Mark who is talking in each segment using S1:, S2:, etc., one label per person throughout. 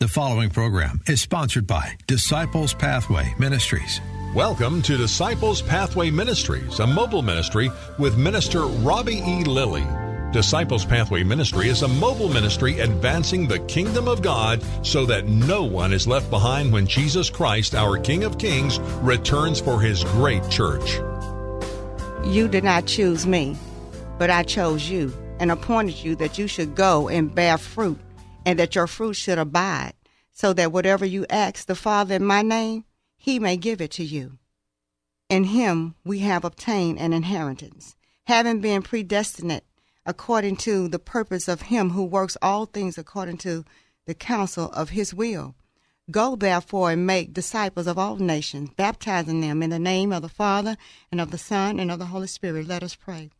S1: The following program is sponsored by Disciples Pathway Ministries.
S2: Welcome to Disciples Pathway Ministries, a mobile ministry with Minister Robbie E. Lilly. Disciples Pathway Ministry is a mobile ministry advancing the kingdom of God so that no one is left behind when Jesus Christ, our King of Kings, returns for his great church.
S3: You did not choose me, but I chose you and appointed you that you should go and bear fruit and that your fruit should abide, so that whatever you ask the Father in my name, he may give it to you. In him we have obtained an inheritance, having been predestinate according to the purpose of him who works all things according to the counsel of his will. Go therefore and make disciples of all nations, baptizing them in the name of the Father and of the Son and of the Holy Spirit. Let us pray.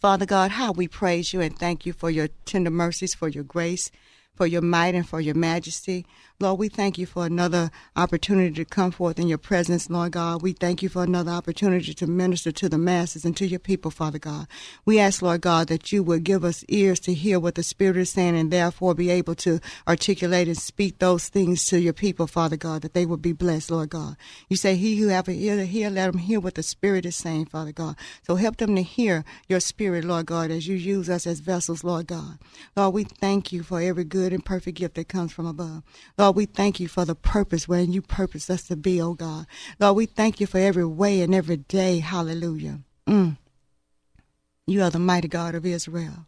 S3: Father God, how we praise you and thank you for your tender mercies, for your grace, for your might and for your majesty. Lord, we thank you for another opportunity to come forth in your presence, Lord God. We thank you for another opportunity to minister to the masses and to your people, Father God. We ask, Lord God, that you would give us ears to hear what the Spirit is saying and therefore be able to articulate and speak those things to your people, Father God, that they would be blessed, Lord God. You say, He who have an ear to hear, let him hear what the Spirit is saying, Father God. So help them to hear your Spirit, Lord God, as you use us as vessels, Lord God. Lord, we thank you for every good and perfect gift that comes from above. Lord, we thank you for the purpose wherein you purpose us to be, oh God. Lord, we thank you for every way and every day. Hallelujah. Mm. You are the mighty God of Israel,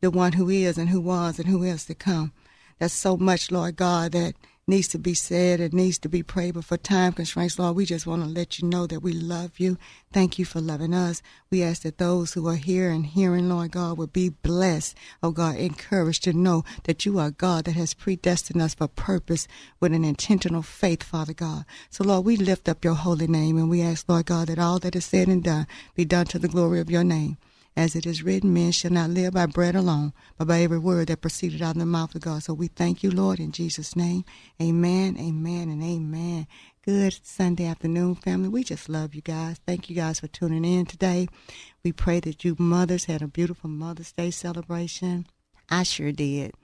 S3: the one who is and who was and who is to come. That's so much, Lord God, that needs to be said it needs to be prayed. But for time constraints, Lord, we just want to let you know that we love you. Thank you for loving us. We ask that those who are here and hearing, Lord God, will be blessed, oh God, encouraged to know that you are God that has predestined us for purpose with an intentional faith, Father God. So, Lord, we lift up your holy name and we ask, Lord God, that all that is said and done be done to the glory of your name. As it is written, men shall not live by bread alone, but by every word that proceeded out of the mouth of God. So we thank you, Lord, in Jesus' name. Amen, amen, and amen. Good Sunday afternoon, family. We just love you guys. Thank you guys for tuning in today. We pray that you mothers had a beautiful Mother's Day celebration. I sure did.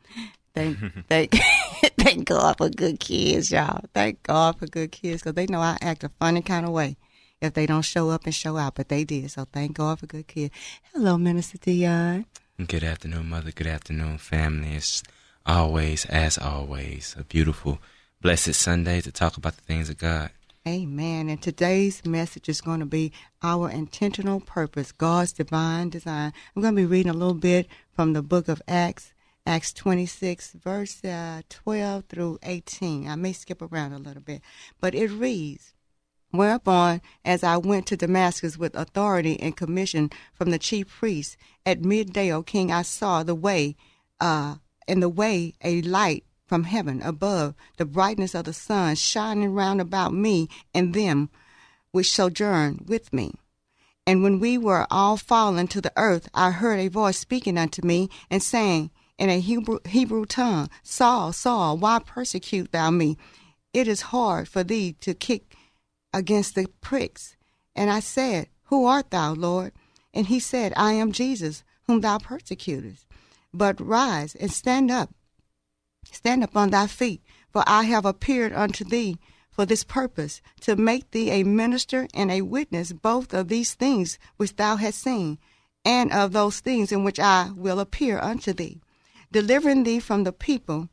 S3: Thank, thank, thank God for good kids, y'all. Thank God for good kids because they know I act a funny kind of way if they don't show up and show out, but they did. So thank God for good kids. Hello, Minister Dion.
S4: Good afternoon, Mother. Good afternoon, family. It's always, as always, a beautiful, blessed Sunday to talk about the things of God.
S3: Amen. And today's message is going to be our intentional purpose, God's divine design. I'm going to be reading a little bit from the book of Acts, Acts 26, verse uh, 12 through 18. I may skip around a little bit, but it reads, Whereupon, as I went to Damascus with authority and commission from the chief priests, at midday, O king, I saw the way, uh, in the way a light from heaven above, the brightness of the sun shining round about me and them which sojourn with me. And when we were all fallen to the earth, I heard a voice speaking unto me and saying in a Hebrew, Hebrew tongue, Saul, Saul, why persecute thou me? It is hard for thee to kick against the pricks. And I said, Who art thou, Lord? And he said, I am Jesus, whom thou persecutest. But rise and stand up, stand up on thy feet, for I have appeared unto thee for this purpose, to make thee a minister and a witness both of these things which thou hast seen, and of those things in which I will appear unto thee, delivering thee from the people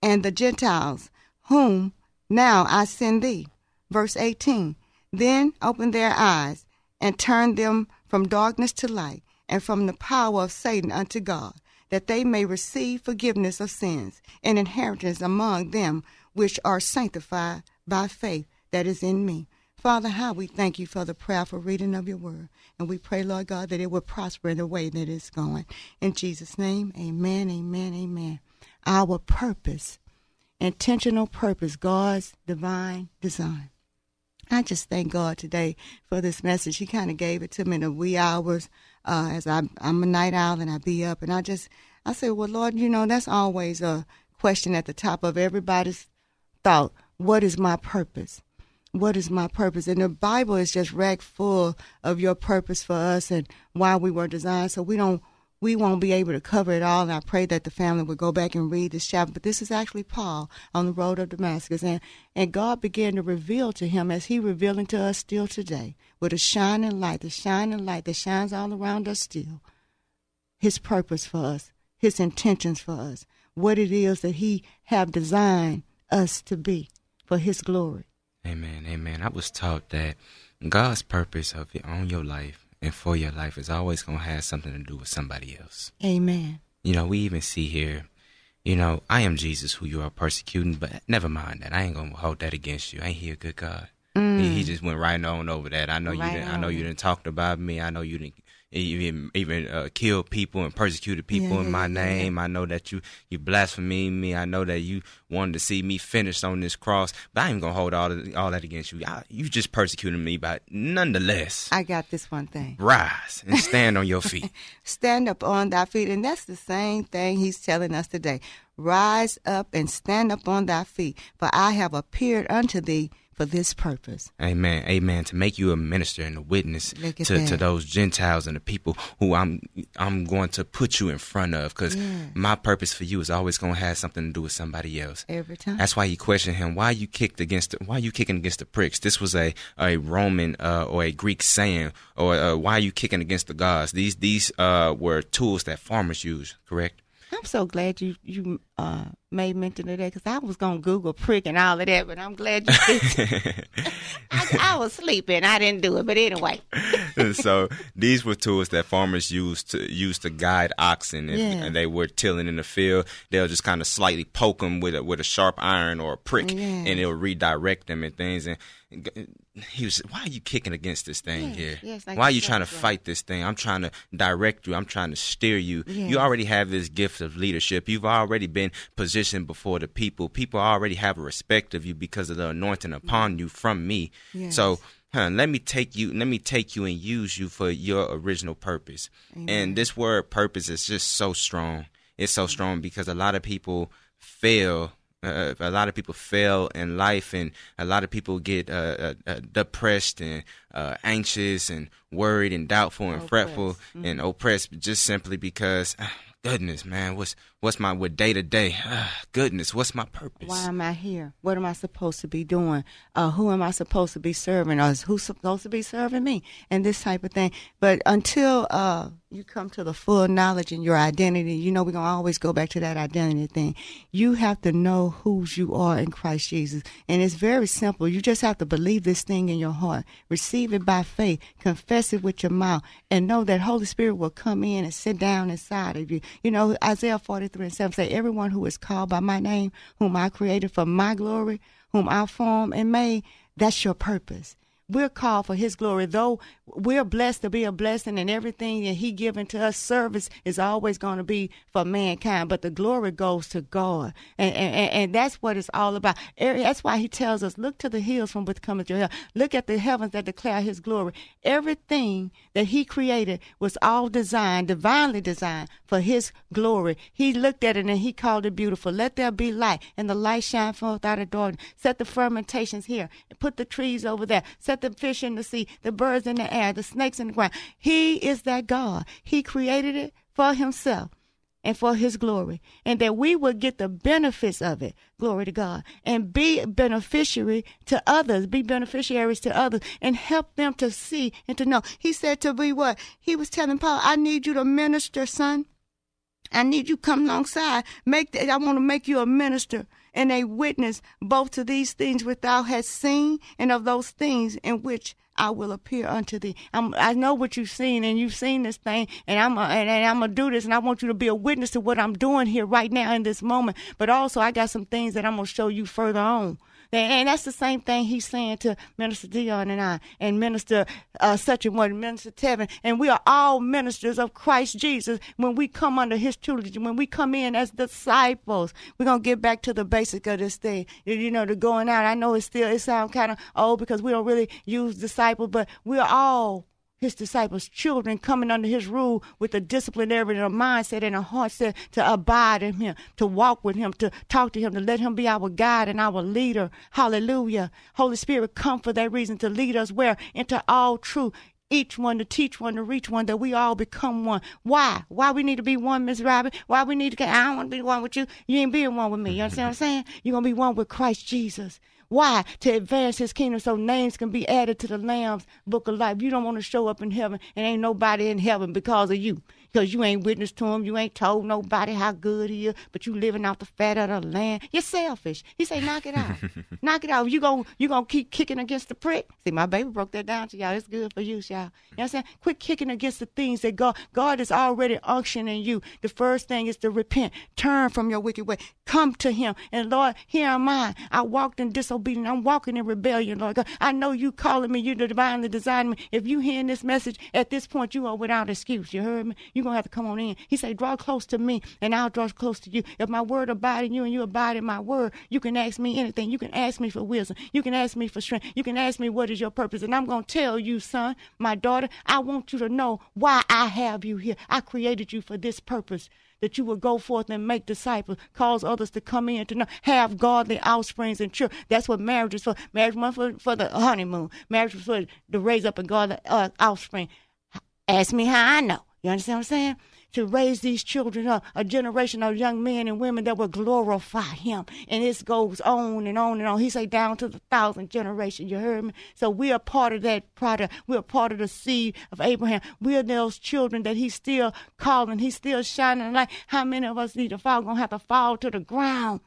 S3: and the Gentiles, whom now I send thee Verse 18 Then open their eyes and turn them from darkness to light and from the power of Satan unto God, that they may receive forgiveness of sins and inheritance among them which are sanctified by faith that is in me. Father, how we thank you for the prayerful reading of your word. And we pray, Lord God, that it will prosper in the way that it's going. In Jesus' name, amen, amen, amen. Our purpose intentional purpose, God's divine design. I just thank God today for this message. He kind of gave it to me in the wee hours uh, as I, I'm a night owl and I be up. And I just, I said, well, Lord, you know, that's always a question at the top of everybody's thought. What is my purpose? What is my purpose? And the Bible is just rack full of your purpose for us and why we were designed. So we don't we won't be able to cover it all. And I pray that the family would go back and read this chapter. But this is actually Paul on the road of Damascus. And, and God began to reveal to him as he revealing to us still today with a shining light, the shining light that shines all around us still, his purpose for us, his intentions for us, what it is that he have designed us to be for his glory.
S4: Amen. Amen. I was taught that God's purpose of it on your life and for your life is always going to have something to do with somebody else.
S3: Amen.
S4: You know, we even see here, you know, I am Jesus who you are persecuting, but never mind that. I ain't going to hold that against you. Ain't he a good God? Mm. He, he, just went right on over that. I know right you didn't, I know you didn't talk about me. I know you didn't even even uh, killed people and persecuted people yeah, in my name. Yeah. I know that you you blaspheme me. I know that you wanted to see me finished on this cross. But I ain't gonna hold all of, all that against you. I, you just persecuted me, but nonetheless,
S3: I got this one thing:
S4: rise and stand on your feet.
S3: stand up on thy feet, and that's the same thing he's telling us today. Rise up and stand up on thy feet, for I have appeared unto thee for this purpose.
S4: Amen. Amen. To make you a minister and a witness to, to those Gentiles and the people who I'm I'm going to put you in front of because yeah. my purpose for you is always going to have something to do with somebody else.
S3: Every time.
S4: That's why you question him. Why you kicked against? The, why you kicking against the pricks? This was a a Roman uh, or a Greek saying. Or uh, why are you kicking against the goads? These these uh, were tools that farmers use. Correct.
S3: I'm so glad you you uh, made mention of that because I was gonna Google prick and all of that, but I'm glad you did. I, I, was sleeping, I didn't do it, but anyway.
S4: so these were tools that farmers used to use to guide oxen, and, yeah. and they were tilling in the field. They'll just kind of slightly poke them with a, with a sharp iron or a prick, yeah. and it'll redirect them and things. And he was why are you kicking against this thing yes, here yes, like why are you trying to fight this thing i'm trying to direct you i'm trying to steer you yes. you already have this gift of leadership you've already been positioned before the people people already have a respect of you because of the anointing upon you from me so huh, let me take you let me take you and use you for your original purpose Amen. and this word purpose is just so strong it's so strong because a lot of people fail uh, a lot of people fail in life, and a lot of people get uh, uh, uh depressed and uh, anxious and worried and doubtful and oppressed. fretful mm-hmm. and oppressed just simply because ah, goodness, man, what's what's my what day to day? Goodness, what's my purpose?
S3: Why am I here? What am I supposed to be doing? Uh, who am I supposed to be serving? Or who's supposed to be serving me? And this type of thing. But until uh, you come to the full knowledge in your identity, you know we're gonna always go back to that identity thing. You have to know whose you are in Christ Jesus, and it's very simple. You just have to believe this thing in your heart, receive it by faith, confess it with your mouth, and know that Holy Spirit will come in and sit down inside of you. You know Isaiah forty 3 and 7 say, Everyone who is called by my name, whom I created for my glory, whom I formed and made, that's your purpose we're called for his glory. Though we're blessed to be a blessing and everything that he given to us service is always going to be for mankind. But the glory goes to god. And, and, and that's what it's all about. Er, that's why he tells us look to the hills from which cometh your help. Look at the heavens that declare his glory. Everything that he created was all designed divinely designed for his glory. He looked at it and he called it beautiful. Let there be light and the light shine forth out of darkness. Set the fermentations here. Put the trees over there. Set the fish in the sea the birds in the air the snakes in the ground. He is that God. He created it for himself and for his glory, and that we would get the benefits of it. Glory to God. And be beneficiary to others, be beneficiaries to others, and help them to see and to know. He said to be what? He was telling Paul, I need you to minister, son. I need you come alongside. Make I want to make you a minister and a witness both to these things which thou hast seen and of those things in which I will appear unto thee. I'm, i know what you've seen, and you've seen this thing, and I'm a, and, and I'm gonna do this, and I want you to be a witness to what I'm doing here right now in this moment. But also, I got some things that I'm gonna show you further on And that's the same thing he's saying to Minister Dion and I, and Minister uh, such and one, Minister Tevin. And we are all ministers of Christ Jesus when we come under his tutelage, when we come in as disciples. We're going to get back to the basic of this thing. You know, the going out. I know it still, it sounds kind of old because we don't really use disciples, but we're all his disciples' children coming under his rule with a disciplinary and a mindset and a heart set to abide in him, to walk with him, to talk to him, to let him be our guide and our leader. Hallelujah. Holy Spirit, come for that reason to lead us where? Into all truth. Each one to teach one to reach one, that we all become one. Why? Why we need to be one, Miss Robin? Why we need to? I don't want to be one with you. You ain't being one with me. You understand what I'm saying? You're gonna be one with Christ Jesus. Why? To advance his kingdom so names can be added to the Lamb's book of life. You don't want to show up in heaven and ain't nobody in heaven because of you because you ain't witnessed to him. You ain't told nobody how good he is, but you living off the fat of the land. You're selfish. He say, knock it out. knock it out. You going you gonna keep kicking against the prick. See, my baby broke that down to y'all. It's good for you, y'all. You know what I'm saying? Quit kicking against the things that God God is already unctioning you. The first thing is to repent. Turn from your wicked way. Come to him. And Lord, here am I. I walked in disobedience. I'm walking in rebellion, Lord God. I know you calling me. You divinely designed me. If you hearing this message at this point, you are without excuse. You heard me? You you're going to have to come on in. He said, draw close to me and I'll draw close to you. If my word abide in you and you abide in my word, you can ask me anything. You can ask me for wisdom. You can ask me for strength. You can ask me what is your purpose. And I'm going to tell you, son, my daughter, I want you to know why I have you here. I created you for this purpose that you will go forth and make disciples, cause others to come in to know, have godly offsprings and children. That's what marriage is for. Marriage is for, for the honeymoon. Marriage was for to raise up a godly uh, offspring. Ask me how I know. You understand what I'm saying? To raise these children up, a generation of young men and women that will glorify him. And this goes on and on and on. He say down to the thousand generation. You heard me? So we are part of that product. We're part of the seed of Abraham. We're those children that he's still calling. He's still shining light. How many of us need to fall? Gonna have to fall to the ground.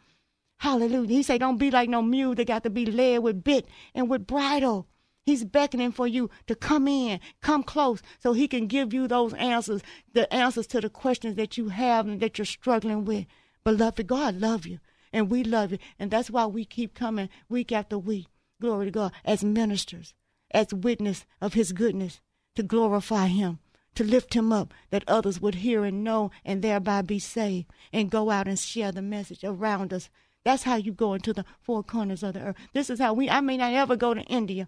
S3: Hallelujah. He say, don't be like no mule that got to be led with bit and with bridle. He's beckoning for you to come in, come close, so he can give you those answers, the answers to the questions that you have and that you're struggling with. Beloved, God love you, and we love you, and that's why we keep coming week after week. Glory to God, as ministers, as witness of His goodness, to glorify Him, to lift Him up, that others would hear and know, and thereby be saved, and go out and share the message around us. That's how you go into the four corners of the earth. This is how we. I may not ever go to India.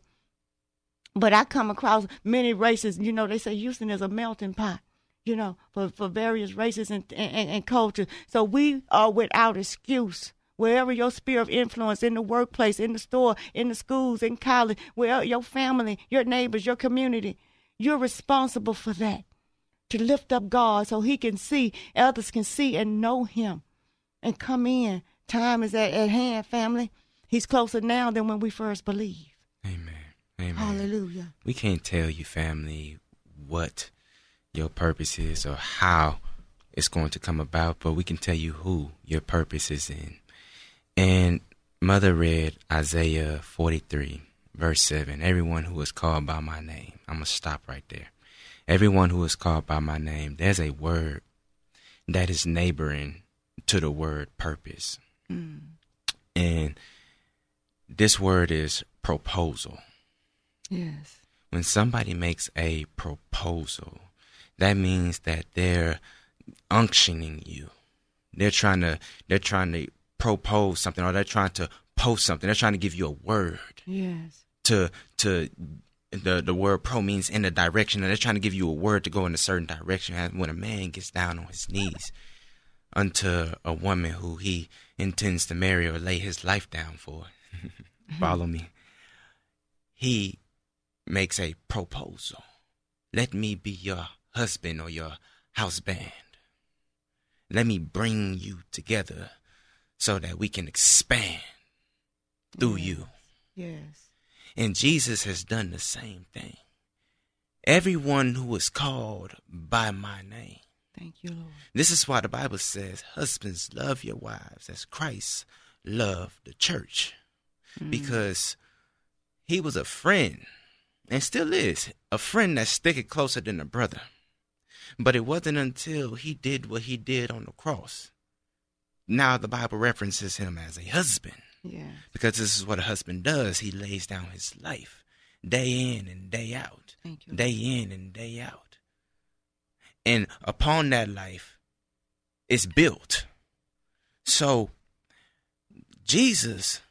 S3: But I come across many races. You know, they say Houston is a melting pot. You know, for for various races and and, and cultures. So we are without excuse. Wherever your sphere of influence in the workplace, in the store, in the schools, in college, where your family, your neighbors, your community, you're responsible for that. To lift up God so He can see, others can see and know Him, and come in. Time is at, at hand, family. He's closer now than when we first believed.
S4: Amen. Amen.
S3: Hallelujah.
S4: We can't tell you, family, what your purpose is or how it's going to come about, but we can tell you who your purpose is in. And Mother read Isaiah 43, verse 7. Everyone who is called by my name. I'm going to stop right there. Everyone who is called by my name, there's a word that is neighboring to the word purpose. Mm. And this word is proposal.
S3: Yes.
S4: When somebody makes a proposal, that means that they're unctioning you. They're trying to they're trying to propose something or they're trying to post something. They're trying to give you a word.
S3: Yes.
S4: To to the the word pro means in a direction and they're trying to give you a word to go in a certain direction. When a man gets down on his knees unto a woman who he intends to marry or lay his life down for, follow me. He makes a proposal. Let me be your husband or your house band. Let me bring you together so that we can expand through
S3: yes.
S4: you.
S3: Yes.
S4: And Jesus has done the same thing. Everyone who is called by my name.
S3: Thank you, Lord.
S4: This is why the Bible says, Husbands, love your wives as Christ loved the church. Mm. Because he was a friend and still is, a friend that's sticking closer than a brother. But it wasn't until he did what he did on the cross. Now the Bible references him as a husband.
S3: Yeah.
S4: Because this is what a husband does. He lays down his life day in and day out.
S3: Thank you.
S4: Day in and day out. And upon that life, it's built. So Jesus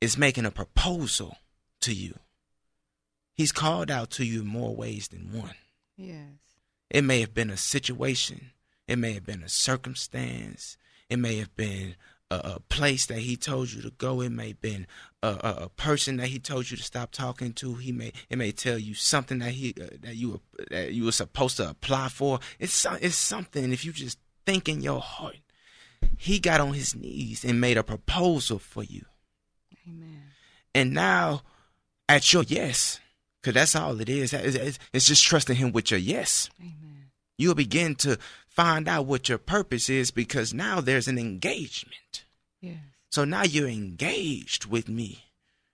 S4: is making a proposal to you. He's called out to you in more ways than one.
S3: Yes.
S4: It may have been a situation, it may have been a circumstance, it may have been a, a place that he told you to go. It may have been a, a, a, person that he told you to stop talking to. He may it may tell you something that he uh, that you were, that you were supposed to apply for. It's it's something if you just think in your heart. He got on his knees and made a proposal for you.
S3: Amen.
S4: And now, at your yes, because that's all it is. It's just trusting Him with your yes.
S3: Amen.
S4: You'll begin to find out what your purpose is because now there's an engagement.
S3: Yes.
S4: So now you're engaged with me.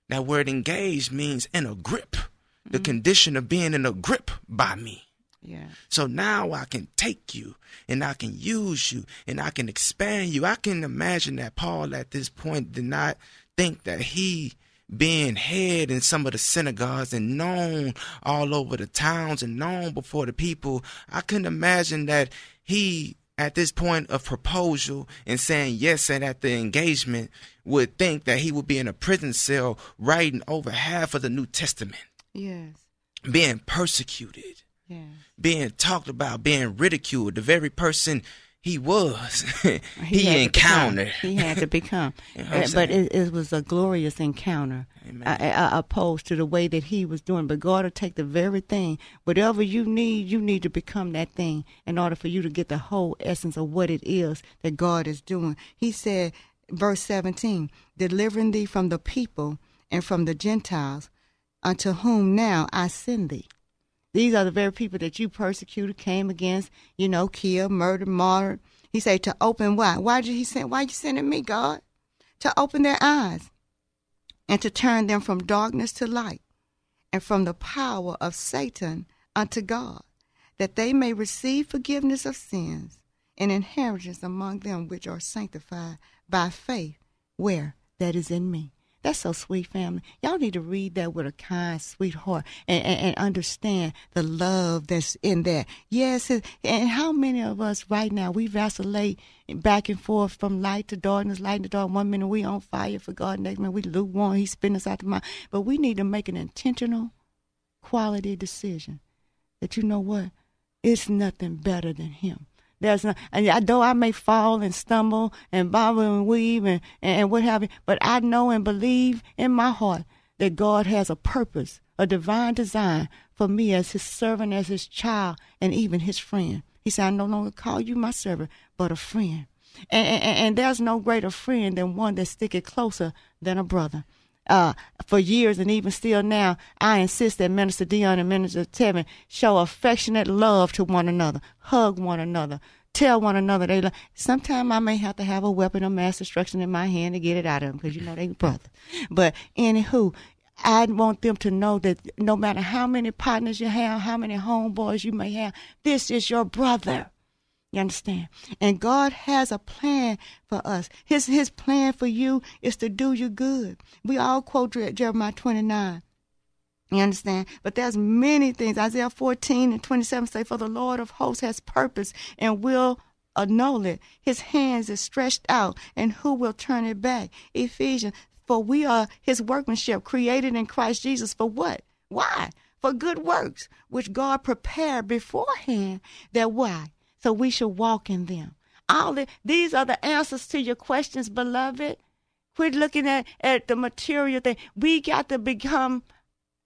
S4: That word engaged means in a grip, mm-hmm. the condition of being in a grip by me.
S3: Yeah.
S4: So now I can take you and I can use you and I can expand you. I can imagine that Paul at this point did not think that he being head in some of the synagogues and known all over the towns and known before the people, I couldn't imagine that he, at this point of proposal and saying yes and at the engagement, would think that he would be in a prison cell writing over half of the New Testament.
S3: Yes.
S4: Being persecuted.
S3: Yes.
S4: Being talked about, being ridiculed. The very person he was. he, he encountered.
S3: He had to become. you uh, know but it, it, was a glorious encounter, uh, uh, uh, opposed to the way that he was doing. But God will take the very thing, whatever you need, you need to become that thing in order for you to get the whole essence of what it is that God is doing. He said, verse 17, delivering thee from the people and from the Gentiles, unto whom now I send thee. These are the very people that you persecuted, came against, you know, killed, murdered, martyred. He said to open why? Why did he send? Why you sending me, God? To open their eyes and to turn them from darkness to light and from the power of Satan unto God, that they may receive forgiveness of sins and inheritance among them which are sanctified by faith, where that is in me. That's so sweet, family. Y'all need to read that with a kind, sweet heart and, and, and understand the love that's in that. Yes, and how many of us right now, we vacillate back and forth from light to darkness, light to dark. One minute we on fire for God, next minute we lukewarm. He spin us out the mind. But we need to make an intentional, quality decision that you know what? It's nothing better than Him. There's no, and though I may fall and stumble and bobble and weave and, and what have you, but I know and believe in my heart that God has a purpose, a divine design for me as his servant, as his child, and even his friend. He said, I no longer call you my servant, but a friend. And, and, and there's no greater friend than one that sticketh closer than a brother uh, for years and even still now, I insist that Minister Dion and Minister Tevin show affectionate love to one another, hug one another, tell one another they love. Sometimes I may have to have a weapon of mass destruction in my hand to get it out of them because you know they brothers. But anywho, I want them to know that no matter how many partners you have, how many homeboys you may have, this is your brother. You understand? And God has a plan for us. His His plan for you is to do you good. We all quote Jeremiah 29. You understand? But there's many things. Isaiah 14 and 27 say, For the Lord of hosts has purpose and will annul it. His hands is stretched out, and who will turn it back? Ephesians, for we are his workmanship, created in Christ Jesus for what? Why? For good works, which God prepared beforehand. That why? So we should walk in them. All the, these are the answers to your questions, beloved. Quit looking at, at the material thing. We got to become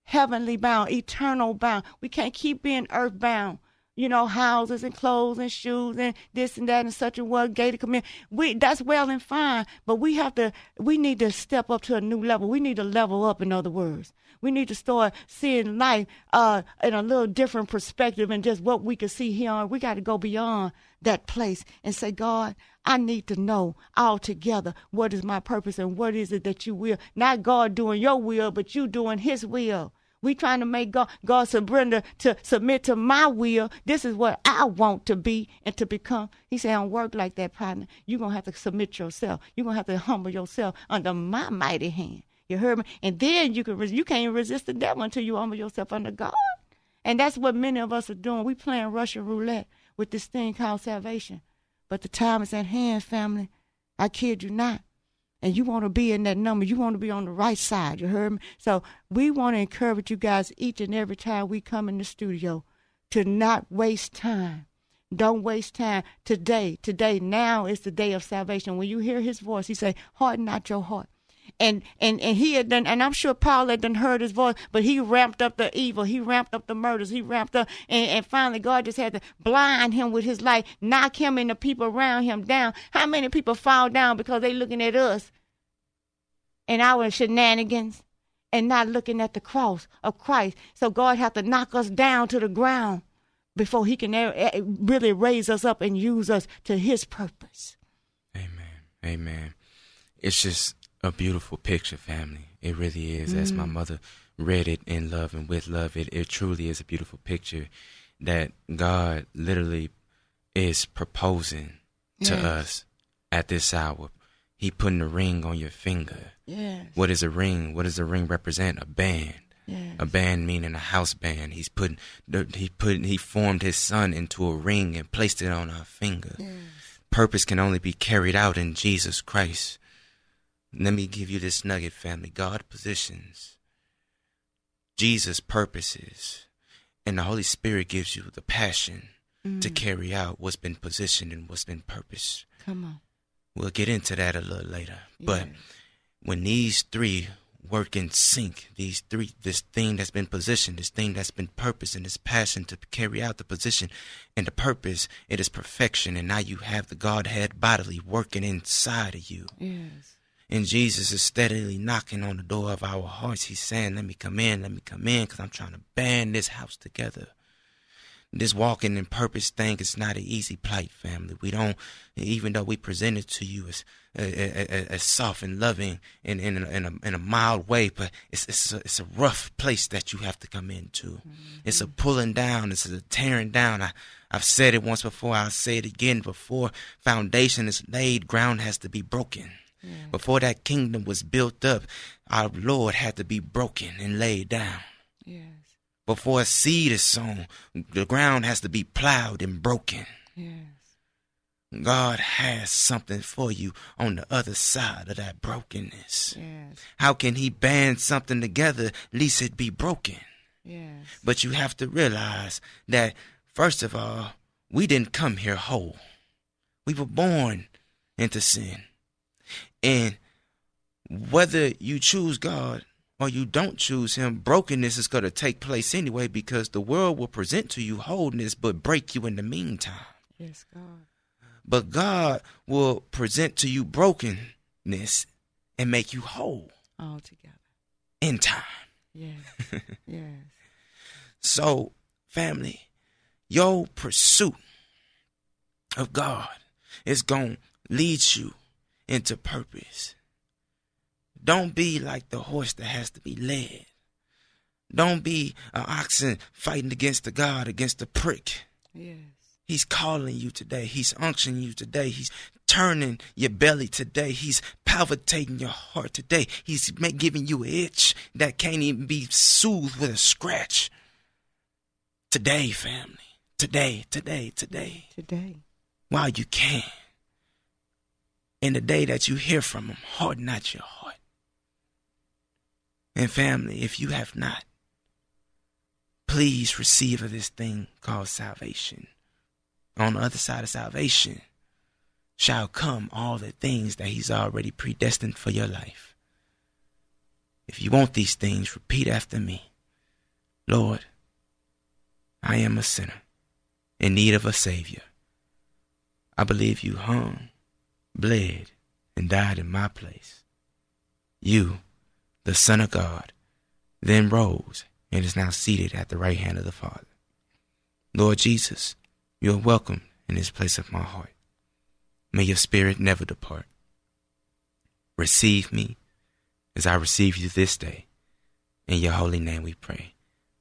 S3: heavenly bound, eternal bound. We can't keep being earthbound. You know, houses and clothes and shoes and this and that and such and what gated community. We that's well and fine, but we have to. We need to step up to a new level. We need to level up. In other words, we need to start seeing life uh, in a little different perspective and just what we can see here. We got to go beyond that place and say, God, I need to know altogether what is my purpose and what is it that you will. Not God doing your will, but you doing His will. We trying to make God, God surrender to submit to my will. This is what I want to be and to become. He said, don't work like that, partner. You're going to have to submit yourself. You're going to have to humble yourself under my mighty hand. You heard me? And then you can you can't resist the devil until you humble yourself under God. And that's what many of us are doing. We playing Russian roulette with this thing called salvation. But the time is at hand, family. I kid you not and you want to be in that number. You want to be on the right side. You heard me? So we want to encourage you guys each and every time we come in the studio to not waste time. Don't waste time. Today, today, now is the day of salvation. When you hear his voice, he say, harden not your heart. And and and he had done, and I'm sure Paul had done heard his voice, but he ramped up the evil, he ramped up the murders, he ramped up, and, and finally God just had to blind him with his light, knock him and the people around him down. How many people fall down because they looking at us and our shenanigans, and not looking at the cross of Christ? So God had to knock us down to the ground before He can eh, eh, really raise us up and use us to His purpose.
S4: Amen. Amen. It's just a beautiful picture, family. It really is. Mm. As my mm. mother read it in love and with love, it, it truly is a beautiful picture that God literally is proposing yes. to us at this hour. He putting a ring on your finger.
S3: Yes.
S4: What is a ring? What does a ring represent? A band.
S3: Yes.
S4: A band meaning a house band. He's putting he put he formed his son into a ring and placed it on our finger. Yes. Purpose can only be carried out in Jesus Christ. Let me give you this nugget, family. God positions, Jesus purposes, and the Holy Spirit gives you the passion mm. to carry out what's been positioned and what's been purposed.
S3: Come on.
S4: We'll get into that a little later. Yes. But when these three work in sync, these three, this thing that's been positioned, this thing that's been purpose and this passion to carry out the position and the purpose, it is perfection. And now you have the Godhead bodily working inside of you.
S3: Yes.
S4: And Jesus is steadily knocking on the door of our hearts. He's saying, Let me come in, let me come in, because I'm trying to band this house together. This walking in purpose thing is not an easy plight, family. We don't, even though we present it to you as as soft and loving in in a, in a, in a mild way, but it's it's a, it's a rough place that you have to come into. Mm-hmm. It's a pulling down. It's a tearing down. I I've said it once before. I'll say it again. Before foundation is laid, ground has to be broken. Before that kingdom was built up, our Lord had to be broken and laid down.
S3: Yes.
S4: Before a seed is sown, the ground has to be plowed and broken.
S3: Yes.
S4: God has something for you on the other side of that brokenness.
S3: Yes.
S4: How can He band something together, lest it be broken?
S3: Yes.
S4: But you have to realize that, first of all, we didn't come here whole. We were born into sin. And whether you choose God or you don't choose Him, brokenness is going to take place anyway because the world will present to you wholeness but break you in the meantime.
S3: Yes, God.
S4: But God will present to you brokenness and make you whole.
S3: All together.
S4: In time.
S3: Yes. yes.
S4: So, family, your pursuit of God is going to lead you into purpose. Don't be like the horse that has to be led. Don't be an oxen fighting against the God, against the prick.
S3: Yes.
S4: He's calling you today. He's unctioning you today. He's turning your belly today. He's palpitating your heart today. He's giving you an itch that can't even be soothed with a scratch. Today, family. Today, today, today.
S3: Today.
S4: While you can in the day that you hear from him, harden not your heart. And family, if you have not, please receive of this thing called salvation. On the other side of salvation shall come all the things that he's already predestined for your life. If you want these things, repeat after me. Lord, I am a sinner in need of a Savior. I believe you hung bled, and died in my place. You, the Son of God, then rose and is now seated at the right hand of the Father. Lord Jesus, you are welcome in this place of my heart. May your spirit never depart. Receive me as I receive you this day. In your holy name we pray.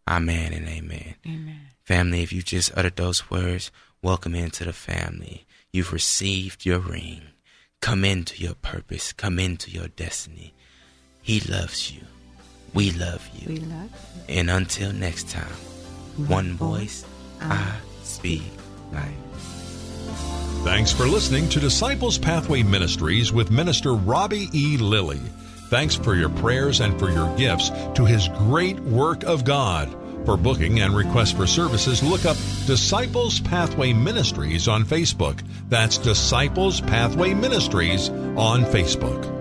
S4: Amen and amen. Amen. Family, if you just uttered those words, welcome into the family. You've received your ring. Come into your purpose. Come into your destiny. He loves you. We love you.
S3: We love you.
S4: And until next time, one voice, I speak life.
S2: Thanks for listening to Disciples Pathway Ministries with Minister Robbie E. Lilly. Thanks for your prayers and for your gifts to his great work of God. For booking and request for services, look up Disciples Pathway Ministries on Facebook. That's Disciples Pathway Ministries on Facebook.